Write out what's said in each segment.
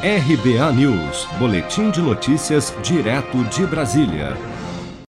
RBA News, Boletim de Notícias, direto de Brasília.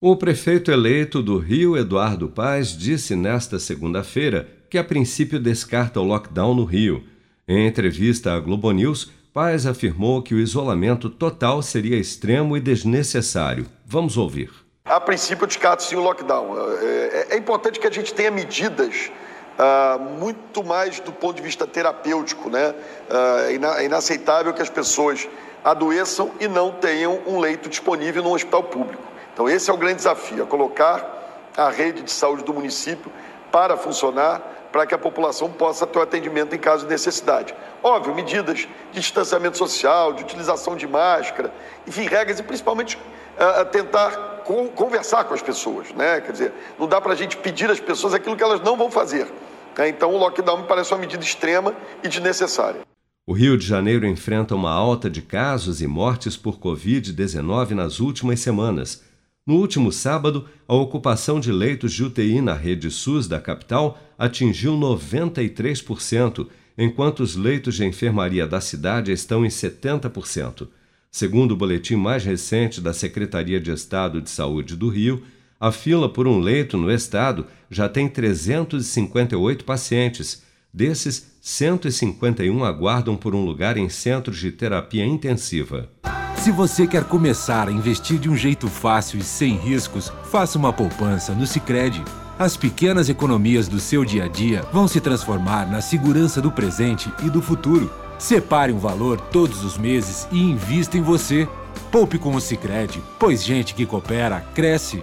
O prefeito eleito do Rio, Eduardo Paz, disse nesta segunda-feira que a princípio descarta o lockdown no Rio. Em entrevista à Globo News, Paz afirmou que o isolamento total seria extremo e desnecessário. Vamos ouvir. A princípio, descarto sim o lockdown. É, é, é importante que a gente tenha medidas Uh, muito mais do ponto de vista terapêutico. Né? Uh, é inaceitável que as pessoas adoeçam e não tenham um leito disponível no hospital público. Então, esse é o grande desafio: é colocar a rede de saúde do município para funcionar, para que a população possa ter o atendimento em caso de necessidade. Óbvio, medidas de distanciamento social, de utilização de máscara, enfim, regras e principalmente uh, tentar conversar com as pessoas, né? Quer dizer, não dá para a gente pedir às pessoas aquilo que elas não vão fazer. Né? Então, o lockdown me parece uma medida extrema e desnecessária. O Rio de Janeiro enfrenta uma alta de casos e mortes por Covid-19 nas últimas semanas. No último sábado, a ocupação de leitos de UTI na rede SUS da capital atingiu 93%, enquanto os leitos de enfermaria da cidade estão em 70%. Segundo o boletim mais recente da Secretaria de Estado de Saúde do Rio, a fila por um leito no estado já tem 358 pacientes. Desses, 151 aguardam por um lugar em centros de terapia intensiva. Se você quer começar a investir de um jeito fácil e sem riscos, faça uma poupança no Sicredi. As pequenas economias do seu dia a dia vão se transformar na segurança do presente e do futuro. Separe um valor todos os meses e invista em você. Poupe com o Sicredi, pois gente que coopera cresce